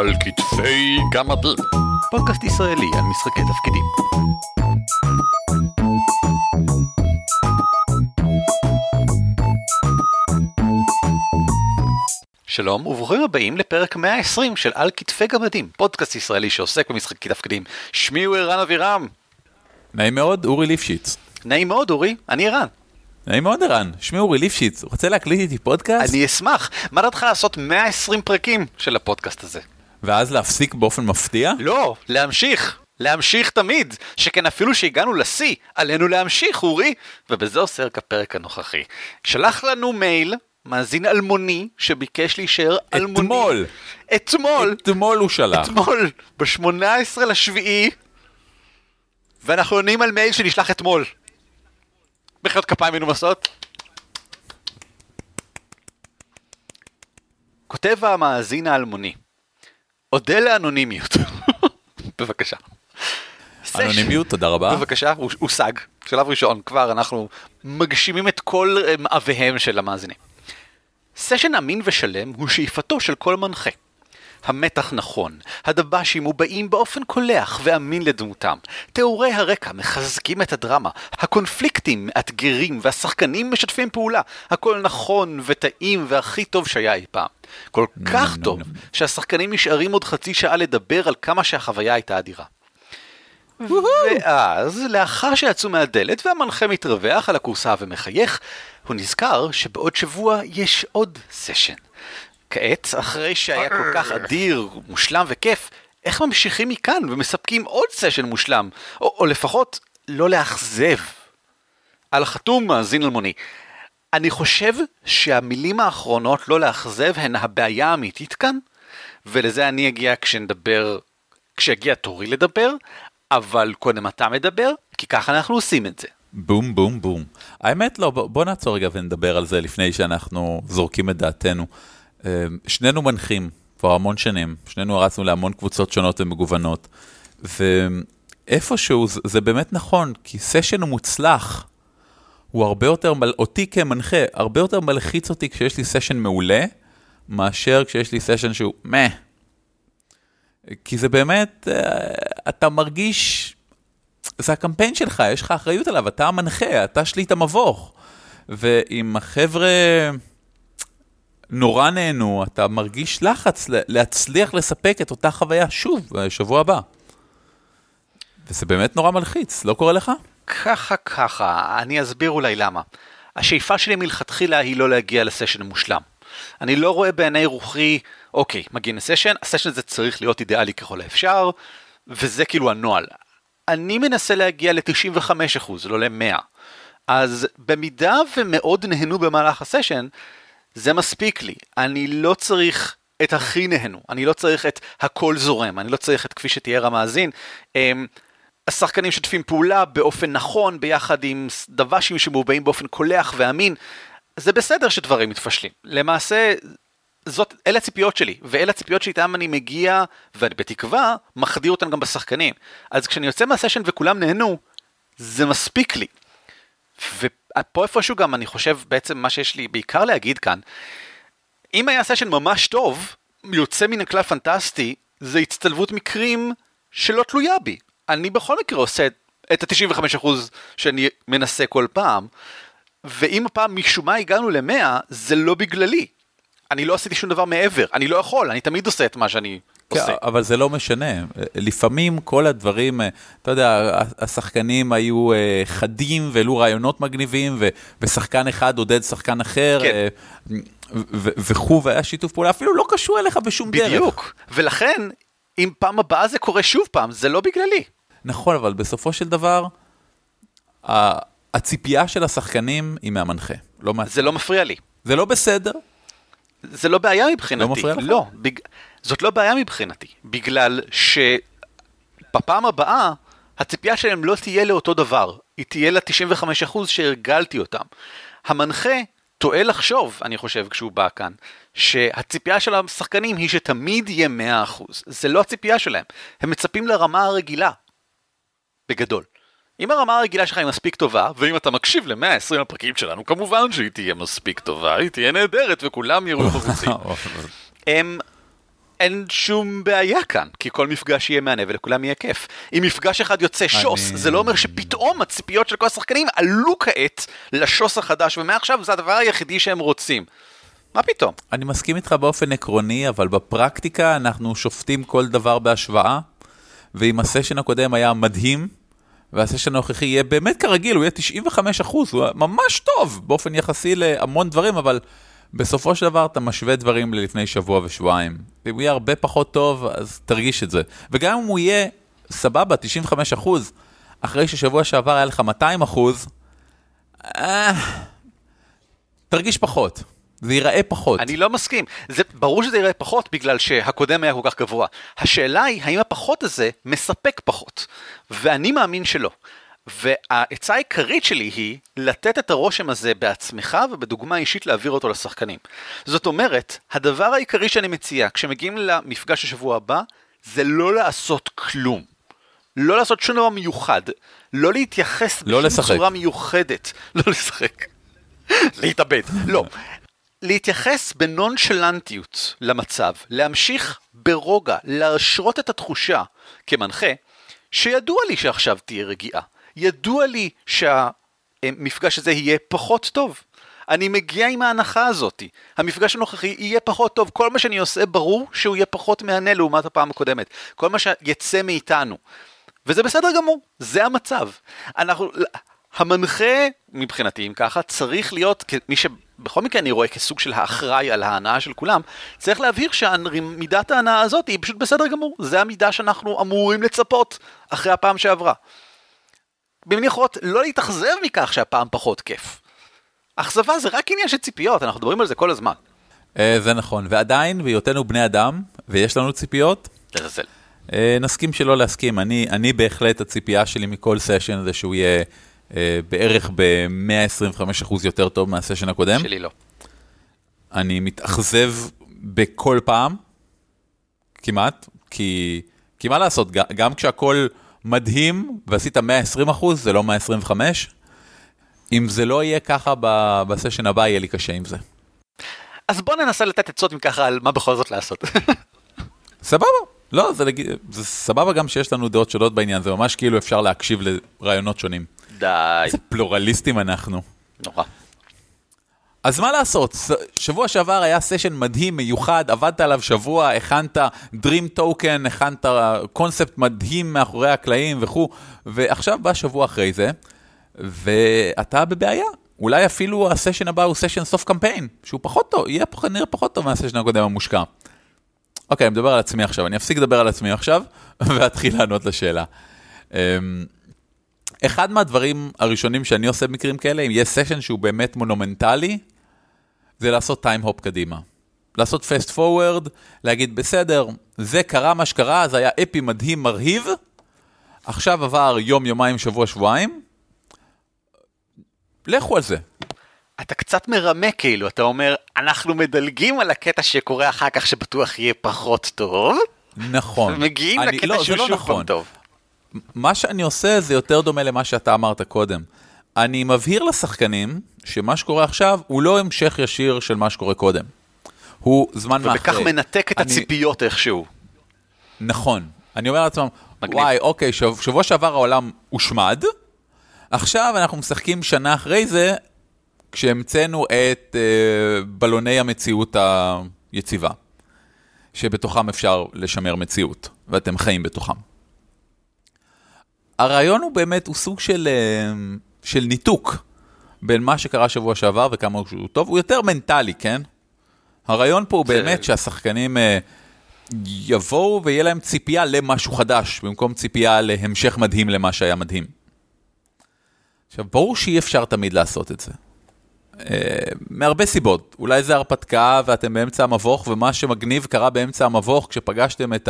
על כתפי גמדים. פודקאסט ישראלי על משחקי תפקידים. שלום וברוכים הבאים לפרק 120 של על כתפי גמדים, פודקאסט ישראלי שעוסק במשחקי תפקידים. שמי הוא ערן אבירם. נעים מאוד, אורי ליפשיץ. נעים מאוד אורי, אני ערן. נעים מאוד ערן, שמי אורי ליפשיץ, רוצה להקליט איתי פודקאסט? אני אשמח. מה דעתך לעשות 120 פרקים של הפודקאסט הזה? ואז להפסיק באופן מפתיע? לא, להמשיך. להמשיך תמיד, שכן אפילו שהגענו לשיא, עלינו להמשיך, אורי. ובזה עוסק הפרק הנוכחי. שלח לנו מייל, מאזין אלמוני, שביקש להישאר אלמוני. אתמול. אתמול. אתמול הוא שלח. אתמול, ב-18 לשביעי, ואנחנו עונים על מייל שנשלח אתמול. מחיאות כפיים מנומסות. כותב המאזין האלמוני, אודה לאנונימיות. בבקשה. אנונימיות, תודה רבה. בבקשה, הוש- הושג. שלב ראשון, כבר אנחנו מגשימים את כל אה, מאוויהם של המאזינים. סשן אמין ושלם הוא שאיפתו של כל מנחה. המתח נכון, הדב"שים מובעים באופן קולח ואמין לדמותם, תיאורי הרקע מחזקים את הדרמה, הקונפליקטים מאתגרים והשחקנים משתפים פעולה, הכל נכון וטעים והכי טוב שהיה אי פעם. כל כך טוב. שהשחקנים נשארים עוד חצי שעה לדבר על כמה שהחוויה הייתה אדירה. ואז, לאחר שיצאו מהדלת והמנחה מתרווח על הכורסה ומחייך, הוא נזכר שבעוד שבוע יש עוד סשן. כעת, אחרי שהיה כל כך אדיר, מושלם וכיף, איך ממשיכים מכאן ומספקים עוד סשן מושלם? או, או לפחות, לא לאכזב. על החתום מאזין אלמוני. אני חושב שהמילים האחרונות לא לאכזב הן הבעיה האמיתית כאן, ולזה אני אגיע כשנדבר, כשיגיע תורי לדבר, אבל קודם אתה מדבר, כי ככה אנחנו עושים את זה. בום בום בום. האמת לא, בוא בוא נעצור רגע ונדבר על זה לפני שאנחנו זורקים את דעתנו. אה, שנינו מנחים כבר המון שנים, שנינו הרצנו להמון קבוצות שונות ומגוונות, ואיפשהו זה, זה באמת נכון, כי סשן מוצלח. הוא הרבה יותר, מל- אותי כמנחה, הרבה יותר מלחיץ אותי כשיש לי סשן מעולה, מאשר כשיש לי סשן שהוא מה. כי זה באמת, אה, אתה מרגיש, זה הקמפיין שלך, יש לך אחריות עליו, אתה המנחה, אתה שליט המבוך. ואם החבר'ה נורא נהנו, אתה מרגיש לחץ להצליח לספק את אותה חוויה שוב, בשבוע הבא. וזה באמת נורא מלחיץ, לא קורה לך? ככה ככה, אני אסביר אולי למה. השאיפה שלי מלכתחילה היא לא להגיע לסשן מושלם. אני לא רואה בעיני רוחי, אוקיי, מגיעים לסשן, הסשן הזה צריך להיות אידיאלי ככל האפשר, וזה כאילו הנוהל. אני מנסה להגיע ל-95%, לא ל-100. אז במידה ומאוד נהנו במהלך הסשן, זה מספיק לי. אני לא צריך את הכי נהנו, אני לא צריך את הכל זורם, אני לא צריך את כפי שתיאר המאזין. אמ, השחקנים משתפים פעולה באופן נכון ביחד עם דוושים שמובעים באופן קולח ואמין. זה בסדר שדברים מתפשלים. למעשה, זאת, אלה הציפיות שלי, ואלה הציפיות שאיתן אני מגיע, ובתקווה, מחדיר אותן גם בשחקנים. אז כשאני יוצא מהסשן וכולם נהנו, זה מספיק לי. ופה איפשהו גם אני חושב בעצם מה שיש לי בעיקר להגיד כאן, אם היה סשן ממש טוב, יוצא מן הכלל פנטסטי, זה הצטלבות מקרים שלא תלויה בי. אני בכל מקרה עושה את ה-95% שאני מנסה כל פעם, ואם הפעם משום מה הגענו ל-100, זה לא בגללי. אני לא עשיתי שום דבר מעבר, אני לא יכול, אני תמיד עושה את מה שאני. כן, אבל זה לא משנה. לפעמים כל הדברים, אה, אתה יודע, השחקנים היו אה, חדים והעלו רעיונות מגניבים, ו- ושחקן אחד עודד שחקן אחר, כן. אה, ו- וכו', והיה שיתוף פעולה, אפילו לא קשור אליך בשום דרך. בדיוק. ולכן, אם פעם הבאה זה קורה שוב פעם, זה לא בגללי. נכון, אבל בסופו של דבר, ה- הציפייה של השחקנים היא מהמנחה, לא מה... זה לא מפריע לי. זה לא בסדר, זה לא בעיה מבחינתי. לא מפריע לך? לא, בג... זאת לא בעיה מבחינתי. בגלל שבפעם הבאה, הציפייה שלהם לא תהיה לאותו דבר. היא תהיה ל-95% שהרגלתי אותם. המנחה טועה לחשוב, אני חושב, כשהוא בא כאן, שהציפייה של השחקנים היא שתמיד יהיה 100%. זה לא הציפייה שלהם. הם מצפים לרמה הרגילה. בגדול. אם הרמה הרגילה שלך היא מספיק טובה, ואם אתה מקשיב ל-120 הפרקים שלנו, כמובן שהיא תהיה מספיק טובה, היא תהיה נהדרת וכולם יראו חרוצים. הם, אין שום בעיה כאן, כי כל מפגש יהיה מהנה ולכולם יהיה כיף. אם מפגש אחד יוצא שוס, אני- זה לא אומר שפתאום הציפיות של כל השחקנים עלו כעת לשוס החדש, ומעכשיו זה הדבר היחידי שהם רוצים. מה פתאום? אני מסכים איתך באופן עקרוני, אבל בפרקטיקה אנחנו שופטים כל דבר בהשוואה, ואם הסשן הקודם היה מדהים, והסשן הנוכחי יהיה באמת כרגיל, הוא יהיה 95 אחוז, הוא ממש טוב באופן יחסי להמון דברים, אבל בסופו של דבר אתה משווה דברים ללפני שבוע ושבועיים. אם הוא יהיה הרבה פחות טוב, אז תרגיש את זה. וגם אם הוא יהיה סבבה, 95 אחוז, אחרי ששבוע שעבר היה לך 200 אחוז, אה, תרגיש פחות. זה ייראה פחות. אני לא מסכים. זה ברור שזה יראה פחות בגלל שהקודם היה כל כך גבוה. השאלה היא האם הפחות הזה מספק פחות. ואני מאמין שלא. והעצה העיקרית שלי היא לתת את הרושם הזה בעצמך ובדוגמה אישית להעביר אותו לשחקנים. זאת אומרת, הדבר העיקרי שאני מציע כשמגיעים למפגש השבוע הבא, זה לא לעשות כלום. לא לעשות שום דבר מיוחד. לא להתייחס לא בשום לשחק. צורה מיוחדת. לא לשחק. להתאבד. לא. להתייחס בנונשלנטיות למצב, להמשיך ברוגע, להשרות את התחושה כמנחה, שידוע לי שעכשיו תהיה רגיעה. ידוע לי שהמפגש הזה יהיה פחות טוב. אני מגיע עם ההנחה הזאתי. המפגש הנוכחי יהיה פחות טוב. כל מה שאני עושה ברור שהוא יהיה פחות מהנה לעומת הפעם הקודמת. כל מה שיצא מאיתנו. וזה בסדר גמור, זה המצב. אנחנו, המנחה, מבחינתי, אם ככה, צריך להיות, מי שבכל מקרה אני רואה כסוג של האחראי על ההנאה של כולם, צריך להבהיר שמידת ההנאה הזאת היא פשוט בסדר גמור. זה המידה שאנחנו אמורים לצפות אחרי הפעם שעברה. במילים אחרות, לא להתאכזב מכך שהפעם פחות כיף. אכזבה זה רק עניין של ציפיות, אנחנו מדברים על זה כל הזמן. אה, זה נכון, ועדיין, בהיותנו בני אדם, ויש לנו ציפיות, לזלזל. אה, נסכים שלא להסכים. אני, אני בהחלט, הציפייה שלי מכל סשן זה שהוא יהיה אה, בערך ב-125% יותר טוב מהסשן הקודם. שלי לא. אני מתאכזב בכל פעם, כמעט, כי, כי מה לעשות, גם, גם כשהכול מדהים ועשית 120 אחוז, זה לא 125. אם זה לא יהיה ככה בסשן הבא, יהיה לי קשה עם זה. אז בוא ננסה לתת עצות אם ככה על מה בכל זאת לעשות. סבבה. לא, זה, לג... זה סבבה גם שיש לנו דעות שונות בעניין, זה ממש כאילו אפשר להקשיב לרעיונות שונים. די. איזה פלורליסטים אנחנו. נורא. אז מה לעשות, שבוע שעבר היה סשן מדהים, מיוחד, עבדת עליו שבוע, הכנת Dream Token, הכנת קונספט מדהים מאחורי הקלעים וכו', ועכשיו בא שבוע אחרי זה, ואתה בבעיה. אולי אפילו הסשן הבא הוא סשן סוף קמפיין, שהוא פחות טוב, יהיה פח- נראה פחות טוב מהסשן הקודם המושקע. אוקיי, אני מדבר על עצמי עכשיו, אני אפסיק לדבר על עצמי עכשיו, ואתחיל לענות לשאלה. אמ, אחד מהדברים הראשונים שאני עושה במקרים כאלה, אם יש סשן שהוא באמת מונומנטלי, זה לעשות time hop קדימה. לעשות fast forward, להגיד בסדר, זה קרה מה שקרה, זה היה אפי מדהים, מרהיב, עכשיו עבר יום, יומיים, שבוע, שבועיים, לכו על זה. אתה קצת מרמה כאילו, אתה אומר, אנחנו מדלגים על הקטע שקורה אחר כך שבטוח יהיה פחות טוב, נכון. ומגיעים אני- לקטע לא, שהוא לא שוב נכון. פעם טוב. מה שאני עושה זה יותר דומה למה שאתה אמרת קודם. אני מבהיר לשחקנים שמה שקורה עכשיו הוא לא המשך ישיר של מה שקורה קודם. הוא זמן מאחרי. ובכך מנתק את אני- הציפיות איכשהו. נכון. אני אומר לעצמם, מגניב. וואי, אוקיי, שב, שבוע שעבר העולם הושמד, עכשיו אנחנו משחקים שנה אחרי זה, כשהמצאנו את אה, בלוני המציאות היציבה, שבתוכם אפשר לשמר מציאות, ואתם חיים בתוכם. הרעיון הוא באמת, הוא סוג של, אה, של ניתוק בין מה שקרה שבוע שעבר וכמה הוא טוב, הוא יותר מנטלי, כן? הרעיון פה הוא זה- באמת שהשחקנים אה, יבואו ויהיה להם ציפייה למשהו חדש, במקום ציפייה להמשך מדהים למה שהיה מדהים. עכשיו, ברור שאי אפשר תמיד לעשות את זה. אה, מהרבה סיבות. אולי זה הרפתקה ואתם באמצע המבוך, ומה שמגניב קרה באמצע המבוך כשפגשתם את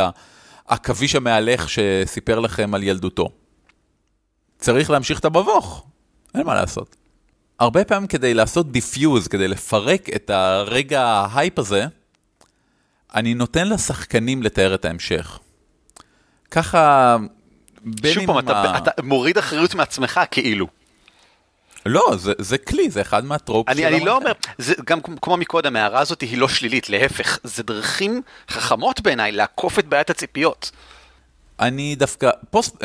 העכביש המהלך שסיפר לכם על ילדותו. צריך להמשיך את המבוך, אין מה לעשות. הרבה פעמים כדי לעשות defuse, כדי לפרק את הרגע ההייפ הזה, אני נותן לשחקנים לתאר את ההמשך. ככה, שוב פעם, אתה, ה- אתה מוריד אחריות מעצמך כאילו. לא, זה, זה כלי, זה אחד מה trope אני, אני לא אומר, זה גם כמו מקודם, ההערה הזאת היא לא שלילית, להפך, זה דרכים חכמות בעיניי לעקוף את בעיית הציפיות. אני דווקא, פוסט,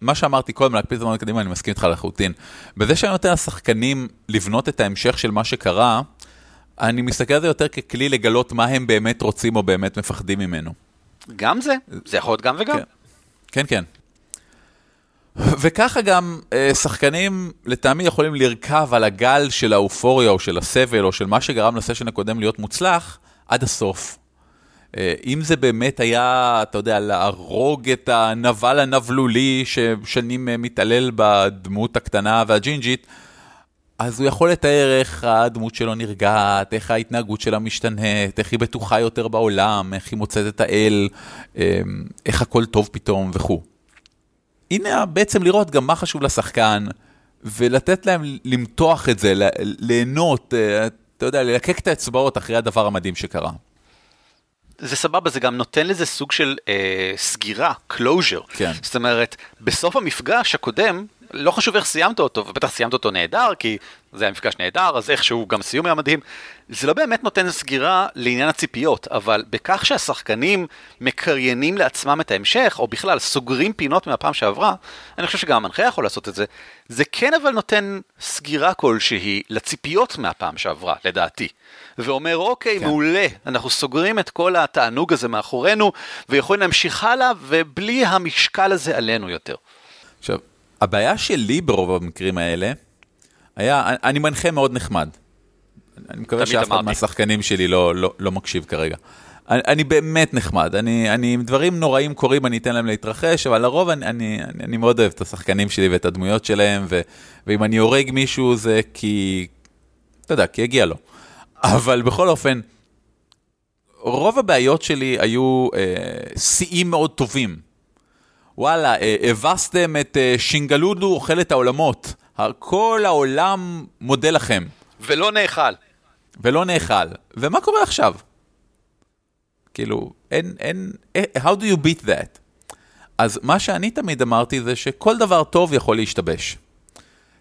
מה שאמרתי קודם, להקפיד את הזמן קדימה, אני מסכים איתך לחלוטין. בזה שאני נותן לשחקנים לבנות את ההמשך של מה שקרה, אני מסתכל על זה יותר ככלי לגלות מה הם באמת רוצים או באמת מפחדים ממנו. גם זה, זה יכול להיות גם וגם. כן, כן. כן. וככה גם אה, שחקנים לטעמי יכולים לרכב על הגל של האופוריה או של הסבל או של מה שגרם לסשן הקודם להיות מוצלח עד הסוף. אה, אם זה באמת היה, אתה יודע, להרוג את הנבל הנבלולי ששנים אה, מתעלל בדמות הקטנה והג'ינג'ית, אז הוא יכול לתאר איך הדמות שלו נרגעת, איך ההתנהגות שלה משתנית, איך היא בטוחה יותר בעולם, איך היא מוצאת את האל, איך הכל טוב פתאום וכו'. הנה בעצם לראות גם מה חשוב לשחקן, ולתת להם למתוח את זה, ליהנות, אה, אתה יודע, ללקק את האצבעות אחרי הדבר המדהים שקרה. זה סבבה, זה גם נותן לזה סוג של אה, סגירה, closure. כן. זאת אומרת, בסוף המפגש הקודם, לא חשוב איך סיימת אותו, ובטח סיימת אותו נהדר, כי זה היה מפגש נהדר, אז איכשהו גם סיום היה מדהים. זה לא באמת נותן סגירה לעניין הציפיות, אבל בכך שהשחקנים מקריינים לעצמם את ההמשך, או בכלל סוגרים פינות מהפעם שעברה, אני חושב שגם המנחה יכול לעשות את זה, זה כן אבל נותן סגירה כלשהי לציפיות מהפעם שעברה, לדעתי. ואומר, אוקיי, כן. מעולה, אנחנו סוגרים את כל התענוג הזה מאחורינו, ויכולים להמשיך הלאה, ובלי המשקל הזה עלינו יותר. עכשיו, הבעיה שלי ברוב המקרים האלה, היה, אני מנחה מאוד נחמד. אני מקווה שאף אחד מהשחקנים שלי לא, לא, לא מקשיב כרגע. אני, אני באמת נחמד, אני, אני, אם דברים נוראים קורים, אני אתן להם להתרחש, אבל לרוב אני, אני, אני, אני מאוד אוהב את השחקנים שלי ואת הדמויות שלהם, ו, ואם אני הורג מישהו זה כי, אתה יודע, כי הגיע לו. אבל בכל אופן, רוב הבעיות שלי היו אה, שיאים אה, מאוד טובים. וואלה, אה, הבסתם את אה, שינגלודו אוכל את העולמות. כל העולם מודה לכם. ולא נאכל. ולא נאכל. ומה קורה עכשיו? כאילו, אין, אין, אה, how do you beat that? אז מה שאני תמיד אמרתי זה שכל דבר טוב יכול להשתבש.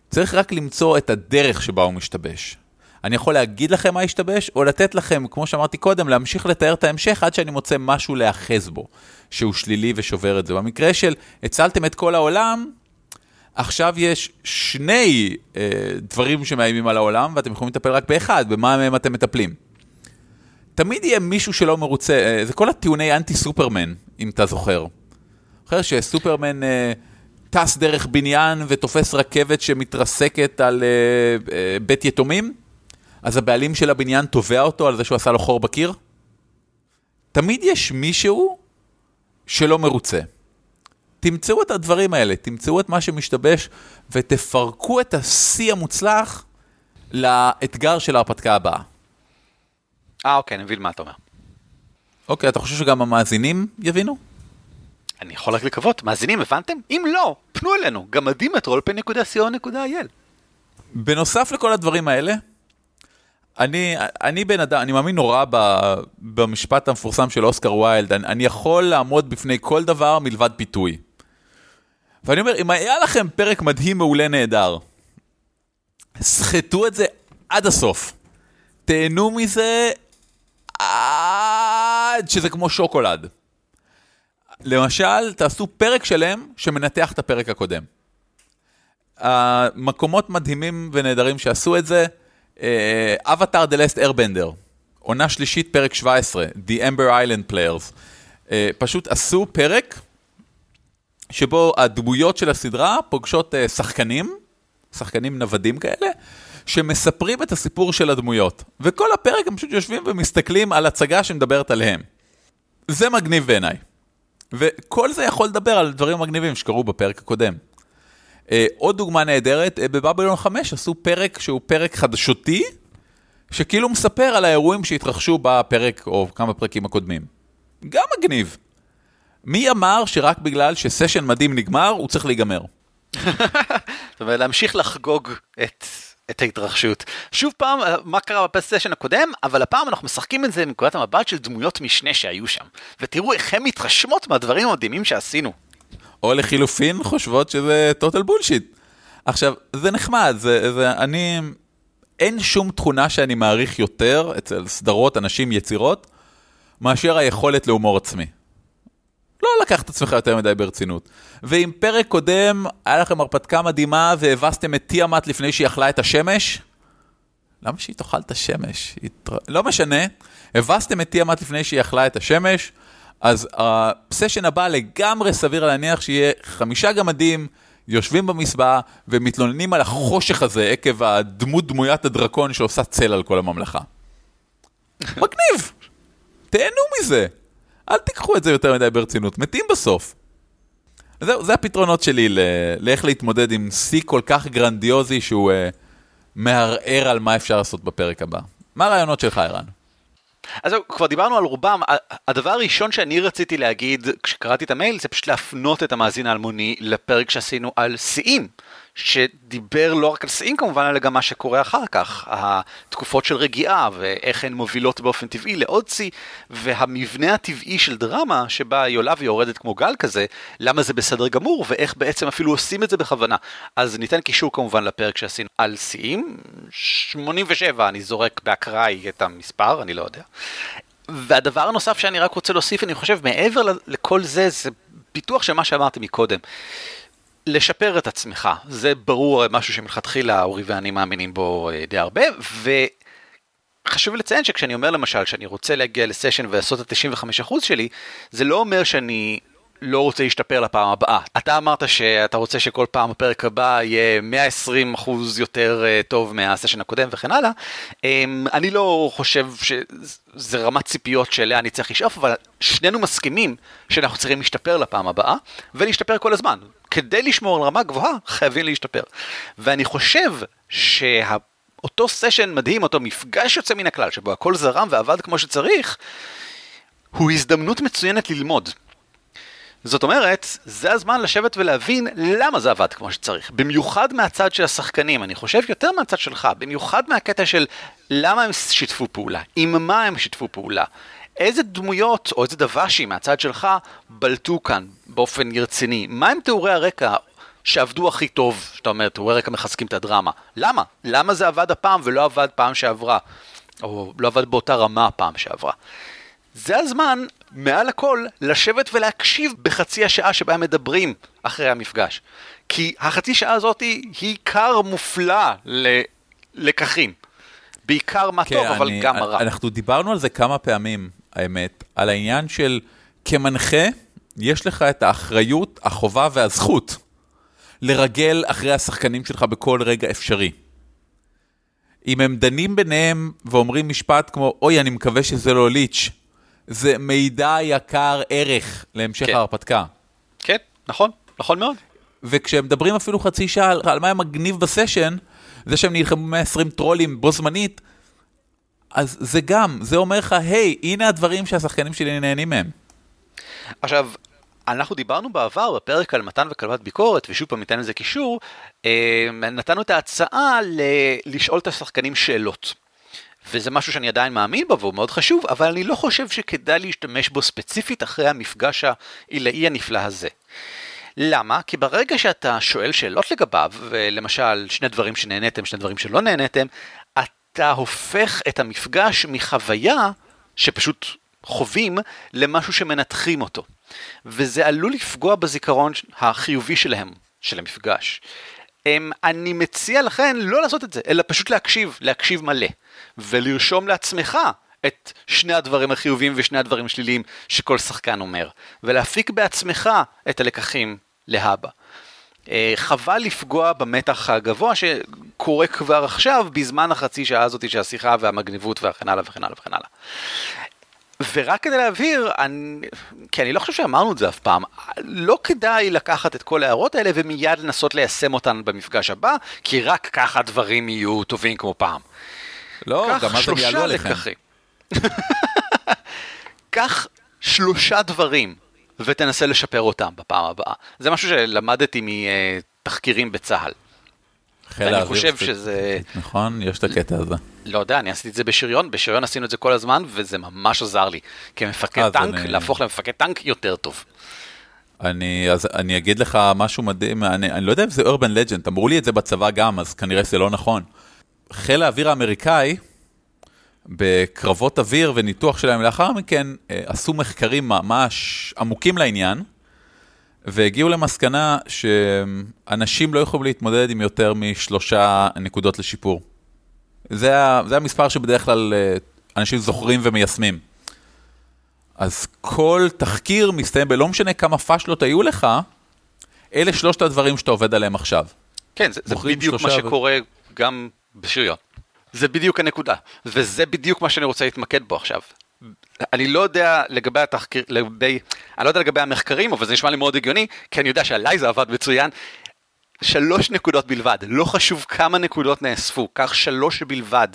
צריך רק למצוא את הדרך שבה הוא משתבש. אני יכול להגיד לכם מה השתבש, או לתת לכם, כמו שאמרתי קודם, להמשיך לתאר את ההמשך עד שאני מוצא משהו להאחז בו, שהוא שלילי ושובר את זה. במקרה של הצלתם את כל העולם, עכשיו יש שני אה, דברים שמאיימים על העולם, ואתם יכולים לטפל רק באחד, במה מהם אתם מטפלים. תמיד יהיה מישהו שלא מרוצה, אה, זה כל הטיעוני אנטי סופרמן, אם אתה זוכר. זוכר שסופרמן אה, טס דרך בניין ותופס רכבת שמתרסקת על אה, אה, בית יתומים? אז הבעלים של הבניין תובע אותו על זה שהוא עשה לו חור בקיר? תמיד יש מישהו שלא מרוצה. תמצאו את הדברים האלה, תמצאו את מה שמשתבש ותפרקו את השיא המוצלח לאתגר של ההרפתקה הבאה. אה, אוקיי, אני מבין מה אתה אומר. אוקיי, אתה חושב שגם המאזינים יבינו? אני יכול רק לקוות. מאזינים, הבנתם? אם לא, פנו אלינו, גמדים את רולפן.co.il. בנוסף לכל הדברים האלה, אני, אני בן אדם, אני מאמין נורא ב, במשפט המפורסם של אוסקר ויילד, אני, אני יכול לעמוד בפני כל דבר מלבד פיתוי. ואני אומר, אם היה לכם פרק מדהים, מעולה, נהדר, סחטו את זה עד הסוף. תהנו מזה עד שזה כמו שוקולד. למשל, תעשו פרק שלם שמנתח את הפרק הקודם. המקומות מדהימים ונהדרים שעשו את זה, אבטאר דה לסט ארבנדר, עונה שלישית, פרק 17, The Amber Island Players. Uh, פשוט עשו פרק שבו הדמויות של הסדרה פוגשות uh, שחקנים, שחקנים נוודים כאלה, שמספרים את הסיפור של הדמויות. וכל הפרק הם פשוט יושבים ומסתכלים על הצגה שמדברת עליהם. זה מגניב בעיניי. וכל זה יכול לדבר על דברים מגניבים שקרו בפרק הקודם. Uh, עוד דוגמה נהדרת, uh, בבבלון 5 עשו פרק שהוא פרק חדשותי, שכאילו מספר על האירועים שהתרחשו בפרק או כמה פרקים הקודמים. גם מגניב. מי אמר שרק בגלל שסשן מדהים נגמר, הוא צריך להיגמר? זאת אומרת, להמשיך לחגוג את, את ההתרחשות. שוב פעם, אה, מה קרה בפסשן הקודם, אבל הפעם אנחנו משחקים את זה מנקודת המבט של דמויות משנה שהיו שם. ותראו איך הן מתרשמות מהדברים המדהימים שעשינו. או לחילופין חושבות שזה total bullshit. עכשיו, זה נחמד, זה, זה, אני, אין שום תכונה שאני מעריך יותר אצל סדרות, אנשים, יצירות, מאשר היכולת להומור עצמי. לא לקח את עצמך יותר מדי ברצינות. ואם פרק קודם היה לכם הרפתקה מדהימה והבסתם את תיאמת לפני שהיא אכלה את השמש, למה שהיא תאכל את השמש? התר... לא משנה, הבסתם את תיאמת לפני שהיא אכלה את השמש, אז הסשן הבא לגמרי סביר להניח שיהיה חמישה גמדים יושבים במסבעה ומתלוננים על החושך הזה עקב הדמות דמוית הדרקון שעושה צל על כל הממלכה. מגניב! תהנו מזה. אל תיקחו את זה יותר מדי ברצינות, מתים בסוף. זהו, זה הפתרונות שלי לאיך להתמודד עם שיא כל כך גרנדיוזי שהוא uh, מערער על מה אפשר לעשות בפרק הבא. מה הרעיונות שלך, ערן? אז כבר דיברנו על רובם, הדבר הראשון שאני רציתי להגיד כשקראתי את המייל זה פשוט להפנות את המאזין האלמוני לפרק שעשינו על שיאים. שדיבר לא רק על שיאים כמובן, אלא גם מה שקורה אחר כך, התקופות של רגיעה ואיך הן מובילות באופן טבעי לעוד שיא, והמבנה הטבעי של דרמה שבה היא עולה ויורדת כמו גל כזה, למה זה בסדר גמור ואיך בעצם אפילו עושים את זה בכוונה. אז ניתן קישור כמובן לפרק שעשינו על שיאים, 87, אני זורק באקראי את המספר, אני לא יודע. והדבר הנוסף שאני רק רוצה להוסיף, אני חושב, מעבר לכל זה, זה פיתוח של מה שאמרתי מקודם. לשפר את עצמך, זה ברור משהו שמלכתחילה אורי ואני מאמינים בו אה, די הרבה, וחשוב לציין שכשאני אומר למשל שאני רוצה להגיע לסשן ולעשות את ה-95% שלי, זה לא אומר שאני לא רוצה להשתפר לפעם הבאה. אתה אמרת שאתה רוצה שכל פעם הפרק הבא יהיה 120 אחוז יותר אה, טוב מהסשן הקודם וכן הלאה. אמ, אני לא חושב שזה רמת ציפיות שאליה אני צריך לשאוף, אבל שנינו מסכימים שאנחנו צריכים להשתפר לפעם הבאה, ולהשתפר כל הזמן. כדי לשמור על רמה גבוהה, חייבים להשתפר. ואני חושב שה... אותו סשן מדהים, אותו מפגש יוצא מן הכלל, שבו הכל זרם ועבד כמו שצריך, הוא הזדמנות מצוינת ללמוד. זאת אומרת, זה הזמן לשבת ולהבין למה זה עבד כמו שצריך. במיוחד מהצד של השחקנים, אני חושב יותר מהצד שלך, במיוחד מהקטע של למה הם שיתפו פעולה, עם מה הם שיתפו פעולה. איזה דמויות או איזה דוושים מהצד שלך בלטו כאן באופן רציני? מה הם תיאורי הרקע שעבדו הכי טוב, שאתה אומר, תיאורי רקע מחזקים את הדרמה? למה? למה זה עבד הפעם ולא עבד פעם שעברה? או לא עבד באותה רמה הפעם שעברה? זה הזמן, מעל הכל, לשבת ולהקשיב בחצי השעה שבה הם מדברים אחרי המפגש. כי החצי שעה הזאת היא כר מופלא ללקחים. בעיקר מה כן, טוב, אני, אבל גם מה רע. אנחנו דיברנו על זה כמה פעמים, האמת, על העניין של כמנחה, יש לך את האחריות, החובה והזכות לרגל אחרי השחקנים שלך בכל רגע אפשרי. אם הם דנים ביניהם ואומרים משפט כמו, אוי, אני מקווה שזה לא ליץ', זה מידע יקר ערך להמשך כן. ההרפתקה. כן, נכון, נכון מאוד. וכשהם מדברים אפילו חצי שעה על, מה מגניב בסשן, זה שהם נלחמו 120 טרולים בו זמנית, אז זה גם, זה אומר לך, היי, הנה הדברים שהשחקנים שלי נהנים מהם. עכשיו, אנחנו דיברנו בעבר בפרק על מתן וכלבת ביקורת, ושוב פעם ניתן לזה קישור, אה, נתנו את ההצעה ל- לשאול את השחקנים שאלות. וזה משהו שאני עדיין מאמין בו והוא מאוד חשוב, אבל אני לא חושב שכדאי להשתמש בו ספציפית אחרי המפגש העילאי הנפלא הזה. למה? כי ברגע שאתה שואל שאלות לגביו, ולמשל שני דברים שנהניתם, שני דברים שלא נהניתם, אתה הופך את המפגש מחוויה שפשוט חווים למשהו שמנתחים אותו. וזה עלול לפגוע בזיכרון החיובי שלהם, של המפגש. אני מציע לכן לא לעשות את זה, אלא פשוט להקשיב, להקשיב מלא. ולרשום לעצמך את שני הדברים החיוביים ושני הדברים השליליים שכל שחקן אומר, ולהפיק בעצמך את הלקחים להבא. אה, חבל לפגוע במתח הגבוה שקורה כבר עכשיו בזמן החצי שעה הזאת של השיחה והמגניבות וכן הלאה וכן הלאה וכן הלאה. ורק כדי להבהיר, אני, כי אני לא חושב שאמרנו את זה אף פעם, לא כדאי לקחת את כל ההערות האלה ומיד לנסות ליישם אותן במפגש הבא, כי רק ככה דברים יהיו טובים כמו פעם. לא, גם אז הם יעלו עליכם. קח שלושה דברים ותנסה לשפר אותם בפעם הבאה. זה משהו שלמדתי מתחקירים בצה"ל. ואני חושב שזה... נכון, יש את הקטע הזה. לא יודע, אני עשיתי את זה בשריון, בשריון עשינו את זה כל הזמן, וזה ממש עזר לי. כמפקד טנק, להפוך למפקד טנק יותר טוב. אני, אז אני אגיד לך משהו מדהים, אני, אני לא יודע אם זה urban legend, אמרו לי את זה בצבא גם, אז כנראה שזה לא נכון. חיל האוויר האמריקאי, בקרבות אוויר וניתוח שלהם לאחר מכן, אה, עשו מחקרים ממש עמוקים לעניין, והגיעו למסקנה שאנשים לא יכולים להתמודד עם יותר משלושה נקודות לשיפור. זה, זה המספר שבדרך כלל אה, אנשים זוכרים ומיישמים. אז כל תחקיר מסתיים בלא משנה כמה פאשלות היו לך, אלה שלושת הדברים שאתה עובד עליהם עכשיו. כן, זה, זה בדיוק מה שקורה ו... גם בשריון. זה בדיוק הנקודה, וזה בדיוק מה שאני רוצה להתמקד בו עכשיו. אני לא יודע לגבי התחקיר, לגבי, אני לא יודע לגבי המחקרים, אבל זה נשמע לי מאוד הגיוני, כי אני יודע שעליי זה עבד מצוין. שלוש נקודות בלבד, לא חשוב כמה נקודות נאספו, קח שלוש בלבד,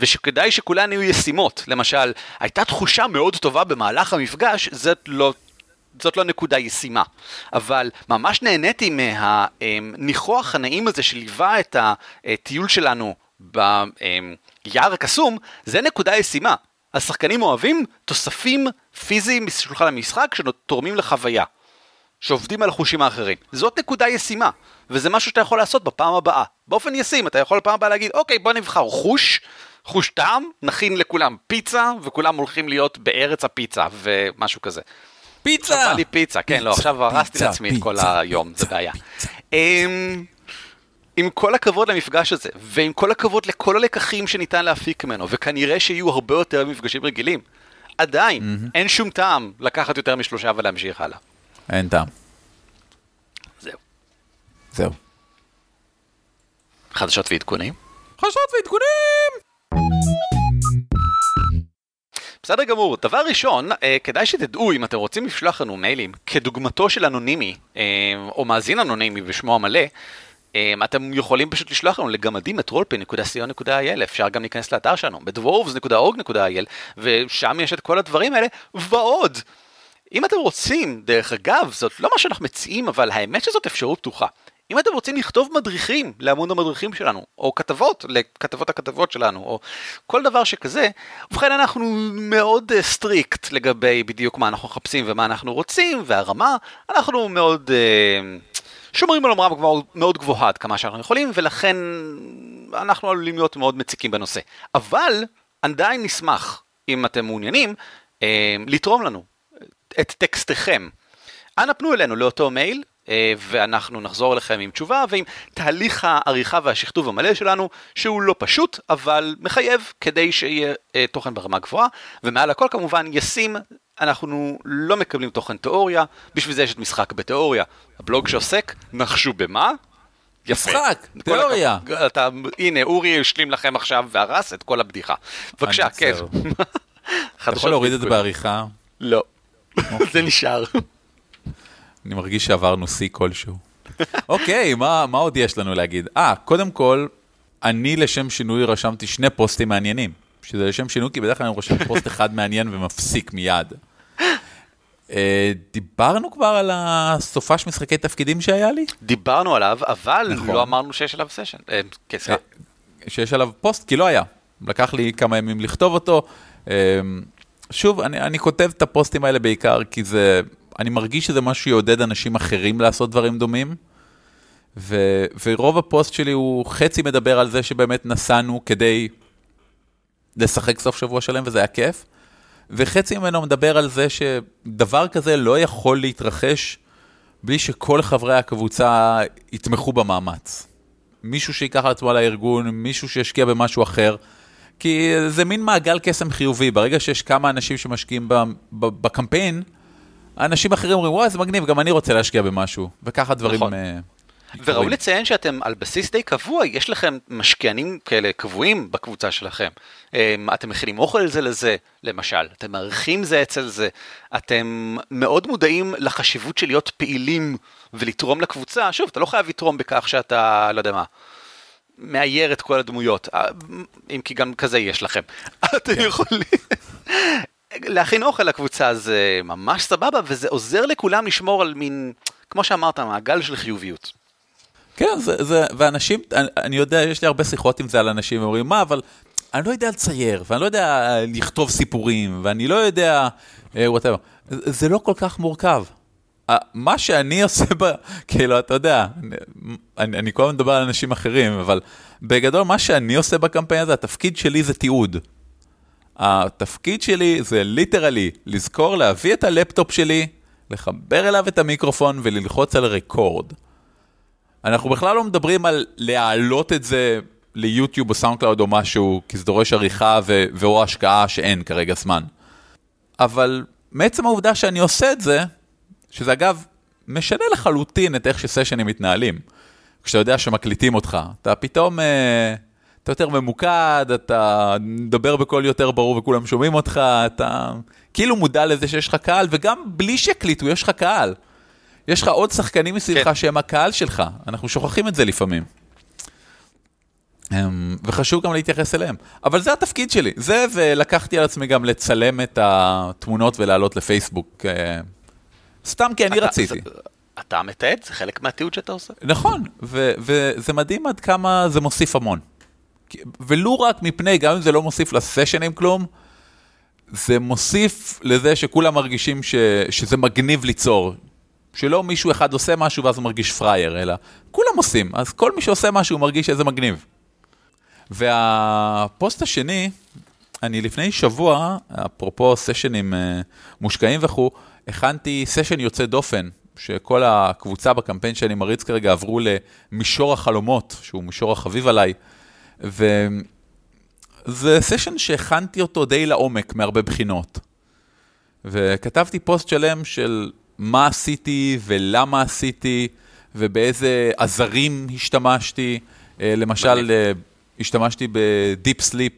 ושכדאי שכולן יהיו ישימות. למשל, הייתה תחושה מאוד טובה במהלך המפגש, זאת לא זאת לא נקודה ישימה, אבל ממש נהניתי מהניחוח הנעים הזה שליווה את הטיול שלנו ביער הקסום, זה נקודה ישימה. השחקנים אוהבים תוספים פיזיים משולחן המשחק שתורמים לחוויה, שעובדים על החושים האחרים. זאת נקודה ישימה, וזה משהו שאתה יכול לעשות בפעם הבאה. באופן ישים, אתה יכול בפעם הבאה להגיד, אוקיי, בוא נבחר חוש, חוש טעם, נכין לכולם פיצה, וכולם הולכים להיות בארץ הפיצה, ומשהו כזה. פיצה! עכשיו בא לי פיצה, כן, לא, עכשיו הרסתי לעצמי את כל היום, זה בעיה. אמ, עם כל הכבוד למפגש הזה, ועם כל הכבוד לכל הלקחים שניתן להפיק ממנו, וכנראה שיהיו הרבה יותר מפגשים רגילים, עדיין mm-hmm. אין שום טעם לקחת יותר משלושה ולהמשיך הלאה. אין טעם. זהו. זהו. חדשות ועדכונים? חדשות ועדכונים! בסדר גמור, דבר ראשון, אה, כדאי שתדעו אם אתם רוצים לשלוח לנו מיילים כדוגמתו של אנונימי, אה, או מאזין אנונימי בשמו המלא, אתם יכולים פשוט לשלוח לנו לגמדים את rollpin.co.il, אפשר גם להיכנס לאתר שלנו, בדוורבס.org.il, ושם יש את כל הדברים האלה, ועוד. אם אתם רוצים, דרך אגב, זאת לא מה שאנחנו מציעים, אבל האמת שזאת אפשרות פתוחה. אם אתם רוצים לכתוב מדריכים לעמוד המדריכים שלנו, או כתבות לכתבות הכתבות שלנו, או כל דבר שכזה, ובכן אנחנו מאוד strict אה, לגבי בדיוק מה אנחנו מחפשים ומה אנחנו רוצים, והרמה, אנחנו מאוד אה, שומרים על רמה מאוד גבוהה עד כמה שאנחנו יכולים, ולכן אנחנו עלולים להיות מאוד מציקים בנושא. אבל עדיין נשמח, אם אתם מעוניינים, uh, לתרום לנו את טקסטיכם. אנא פנו אלינו לאותו מייל, אה, ואנחנו נחזור אליכם עם תשובה ועם תהליך העריכה והשכתוב המלא שלנו, שהוא לא פשוט, אבל מחייב כדי שיהיה אה, תוכן ברמה גבוהה, ומעל הכל כמובן ישים, אנחנו לא מקבלים תוכן תיאוריה, בשביל זה יש את משחק בתיאוריה. הבלוג שעוסק, נחשו במה? יפה. משחק, תיאוריה. אתה, הנה, אורי השלים לכם עכשיו והרס את כל הבדיחה. בבקשה, כן. אתה יכול להוריד את זה בעריכה? לא, זה נשאר. אני מרגיש שעברנו שיא כלשהו. אוקיי, מה, מה עוד יש לנו להגיד? אה, קודם כל, אני לשם שינוי רשמתי שני פוסטים מעניינים. שזה לשם שינוי, כי בדרך כלל אני רושם פוסט אחד מעניין ומפסיק מיד. אה, דיברנו כבר על הסופש משחקי תפקידים שהיה לי? דיברנו עליו, אבל נכון. לא אמרנו שיש עליו סשן. אה, כן, שיש עליו פוסט, כי לא היה. לקח לי כמה ימים לכתוב אותו. אה, שוב, אני, אני כותב את הפוסטים האלה בעיקר כי זה אני מרגיש שזה משהו שיעודד אנשים אחרים לעשות דברים דומים. ו, ורוב הפוסט שלי הוא חצי מדבר על זה שבאמת נסענו כדי לשחק סוף שבוע שלם וזה היה כיף, וחצי ממנו מדבר על זה שדבר כזה לא יכול להתרחש בלי שכל חברי הקבוצה יתמכו במאמץ. מישהו שיקח על עצמו על הארגון, מישהו שישקיע במשהו אחר, כי זה מין מעגל קסם חיובי, ברגע שיש כמה אנשים שמשקיעים בקמפיין, אנשים אחרים אומרים, וואי, זה מגניב, גם אני רוצה להשקיע במשהו, וככה דברים... נכון. וראוי לציין שאתם על בסיס די קבוע, יש לכם משקיענים כאלה קבועים בקבוצה שלכם. Um, אתם מכינים אוכל זה לזה, למשל, אתם מארחים זה אצל זה, אתם מאוד מודעים לחשיבות של להיות פעילים ולתרום לקבוצה. שוב, אתה לא חייב לתרום בכך שאתה, לא יודע מה, מאייר את כל הדמויות, אה, אם כי גם כזה יש לכם. אתם כן. יכולים... להכין אוכל לקבוצה זה ממש סבבה, וזה עוזר לכולם לשמור על מין, כמו שאמרת, מעגל של חיוביות. כן, זה, זה, ואנשים, אני, אני יודע, יש לי הרבה שיחות עם זה על אנשים, אומרים, מה, אבל אני לא יודע לצייר, ואני לא יודע לכתוב סיפורים, ואני לא יודע, whatever. אה, זה לא כל כך מורכב. מה שאני עושה, ב, כאילו, אתה יודע, אני, אני כל הזמן מדבר על אנשים אחרים, אבל בגדול, מה שאני עושה בקמפיין הזה, התפקיד שלי זה תיעוד. התפקיד שלי זה literally לזכור להביא את הלפטופ שלי, לחבר אליו את המיקרופון וללחוץ על record. אנחנו בכלל לא מדברים על להעלות את זה ליוטיוב או סאונדקלאוד או משהו, כי זה דורש עריכה ו- ואו השקעה שאין כרגע זמן. אבל מעצם העובדה שאני עושה את זה, שזה אגב משנה לחלוטין את איך שסשנים מתנהלים. כשאתה יודע שמקליטים אותך, אתה פתאום, אה, אתה יותר ממוקד, אתה מדבר בקול יותר ברור וכולם שומעים אותך, אתה כאילו מודע לזה שיש לך קהל, וגם בלי שיקליטו יש לך קהל. יש לך עוד שחקנים מסביבך כן. שהם הקהל שלך, אנחנו שוכחים את זה לפעמים. אמ, וחשוב גם להתייחס אליהם. אבל זה התפקיד שלי, זה ולקחתי על עצמי גם לצלם את התמונות ולהעלות לפייסבוק. אה, סתם כי אני אתה, רציתי. זה, אתה מתעד, זה חלק מהתיעוד שאתה עושה. נכון, ו- וזה מדהים עד כמה זה מוסיף המון. ולו רק מפני, גם אם זה לא מוסיף לסשנים כלום, זה מוסיף לזה שכולם מרגישים ש- שזה מגניב ליצור. שלא מישהו אחד עושה משהו ואז הוא מרגיש פראייר, אלא כולם עושים, אז כל מי שעושה משהו מרגיש שזה מגניב. והפוסט השני, אני לפני שבוע, אפרופו סשנים אה, מושקעים וכו', הכנתי סשן יוצא דופן, שכל הקבוצה בקמפיין שאני מריץ כרגע עברו למישור החלומות, שהוא מישור החביב עליי, וזה סשן שהכנתי אותו די לעומק מהרבה בחינות. וכתבתי פוסט שלם של מה עשיתי ולמה עשיתי, ובאיזה עזרים השתמשתי. אה, למשל, אה, השתמשתי ב Deep Sleep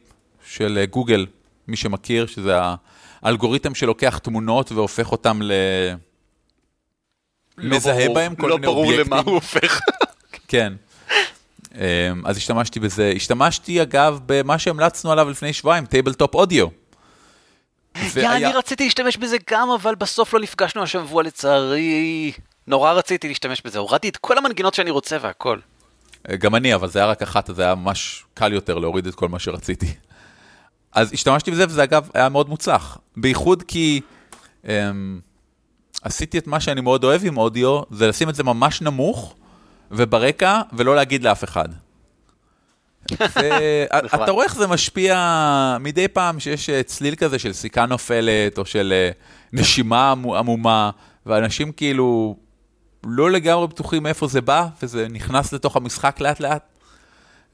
של גוגל, מי שמכיר, שזה האלגוריתם שלוקח תמונות והופך אותם ל... לא מזהה ברור, בהם כל לא מיני אובייקטים. לא ברור למה הוא הופך. כן. אז השתמשתי בזה. השתמשתי, אגב, במה שהמלצנו עליו לפני שבועיים, Tabletop Audio. והיה... אני רציתי להשתמש בזה גם, אבל בסוף לא נפגשנו השבוע לצערי. נורא רציתי להשתמש בזה, הורדתי את כל המנגינות שאני רוצה והכל. גם אני, אבל זה היה רק אחת, אז זה היה ממש קל יותר להוריד את כל מה שרציתי. אז השתמשתי בזה, וזה אגב היה מאוד מוצלח. בייחוד כי אמ, עשיתי את מה שאני מאוד אוהב עם אודיו, זה לשים את זה ממש נמוך וברקע, ולא להגיד לאף אחד. אתה רואה איך זה משפיע מדי פעם שיש אה, צליל כזה של סיכה נופלת, או של אה, נשימה עמומה, ואנשים כאילו לא לגמרי בטוחים מאיפה זה בא, וזה נכנס לתוך המשחק לאט לאט,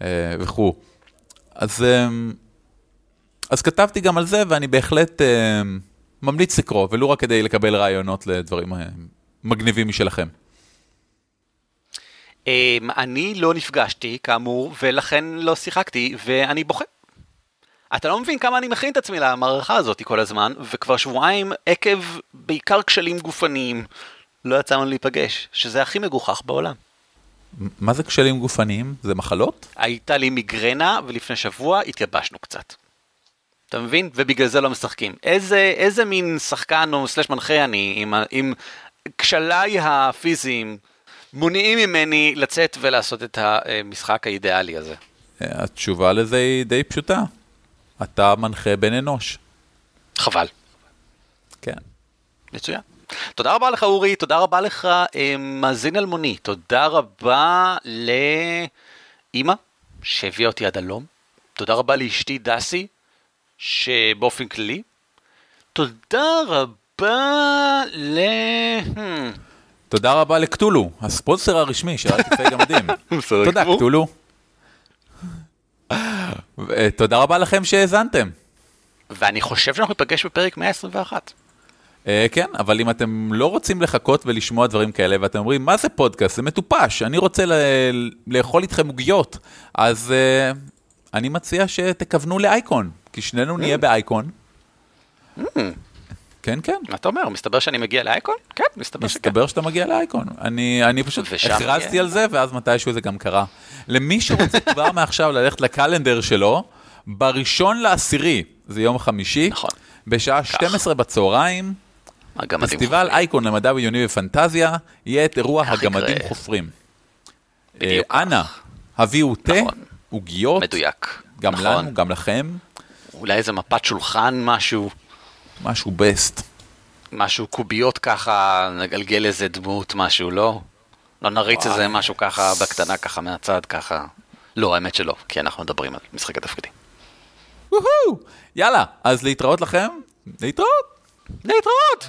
אה, וכו'. אז, אה, אז כתבתי גם על זה, ואני בהחלט אה, ממליץ לקרוא, ולו רק כדי לקבל רעיונות לדברים מגניבים משלכם. אני לא נפגשתי, כאמור, ולכן לא שיחקתי, ואני בוכה. אתה לא מבין כמה אני מכין את עצמי למערכה הזאת כל הזמן, וכבר שבועיים עקב בעיקר כשלים גופניים, לא יצא לנו להיפגש, שזה הכי מגוחך בעולם. מה זה כשלים גופניים? זה מחלות? הייתה לי מיגרנה, ולפני שבוע התייבשנו קצת. אתה מבין? ובגלל זה לא משחקים. איזה, איזה מין שחקן או סלש מנחה אני, עם, עם כשליי הפיזיים מונעים ממני לצאת ולעשות את המשחק האידיאלי הזה. התשובה לזה היא די פשוטה. אתה מנחה בן אנוש. חבל. כן. מצוין. תודה רבה לך אורי, תודה רבה לך אה, מאזין אלמוני, תודה רבה לאימא שהביאה אותי עד הלום, תודה רבה לאשתי דסי, שבאופן כללי, תודה רבה ל... Hmm. תודה רבה לקטולו, הספונסר הרשמי של אלטיפי גמדים. תודה קטולו. תודה רבה לכם שהאזנתם. ואני חושב שאנחנו ניפגש בפרק 121. אה, כן, אבל אם אתם לא רוצים לחכות ולשמוע דברים כאלה, ואתם אומרים, מה זה פודקאסט? זה מטופש, אני רוצה לאכול איתכם עוגיות, אז uh, אני מציע שתכוונו לאייקון, כי שנינו mm. נהיה באייקון. Mm. כן, כן. מה אתה אומר? מסתבר שאני מגיע לאייקון? כן, מסתבר שכן. מסתבר שאתה מגיע לאייקון. אני, אני פשוט הכרזתי על זה, ואז מתישהו זה גם קרה. למי שרוצה כבר מעכשיו ללכת לקלנדר שלו, בראשון לעשירי, זה יום חמישי, נכון. בשעה 12 בצהריים, פסטיבל אייקון למדע בדיוני ופנטזיה, יהיה את אירוע הגמדים חופרים. אה, אנא, הביאו תה, נכון. עוגיות. מדויק. גם נכון. לנו, גם לכם. אולי איזה מפת שולחן, משהו. משהו בסט. משהו קוביות ככה, נגלגל איזה דמות, משהו, לא? לא נריץ איזה משהו ככה בקטנה, ככה מהצד, ככה. לא, האמת שלא, כי אנחנו מדברים על משחק התפקידים. יאללה, אז להתראות לכם? להתראות! להתראות!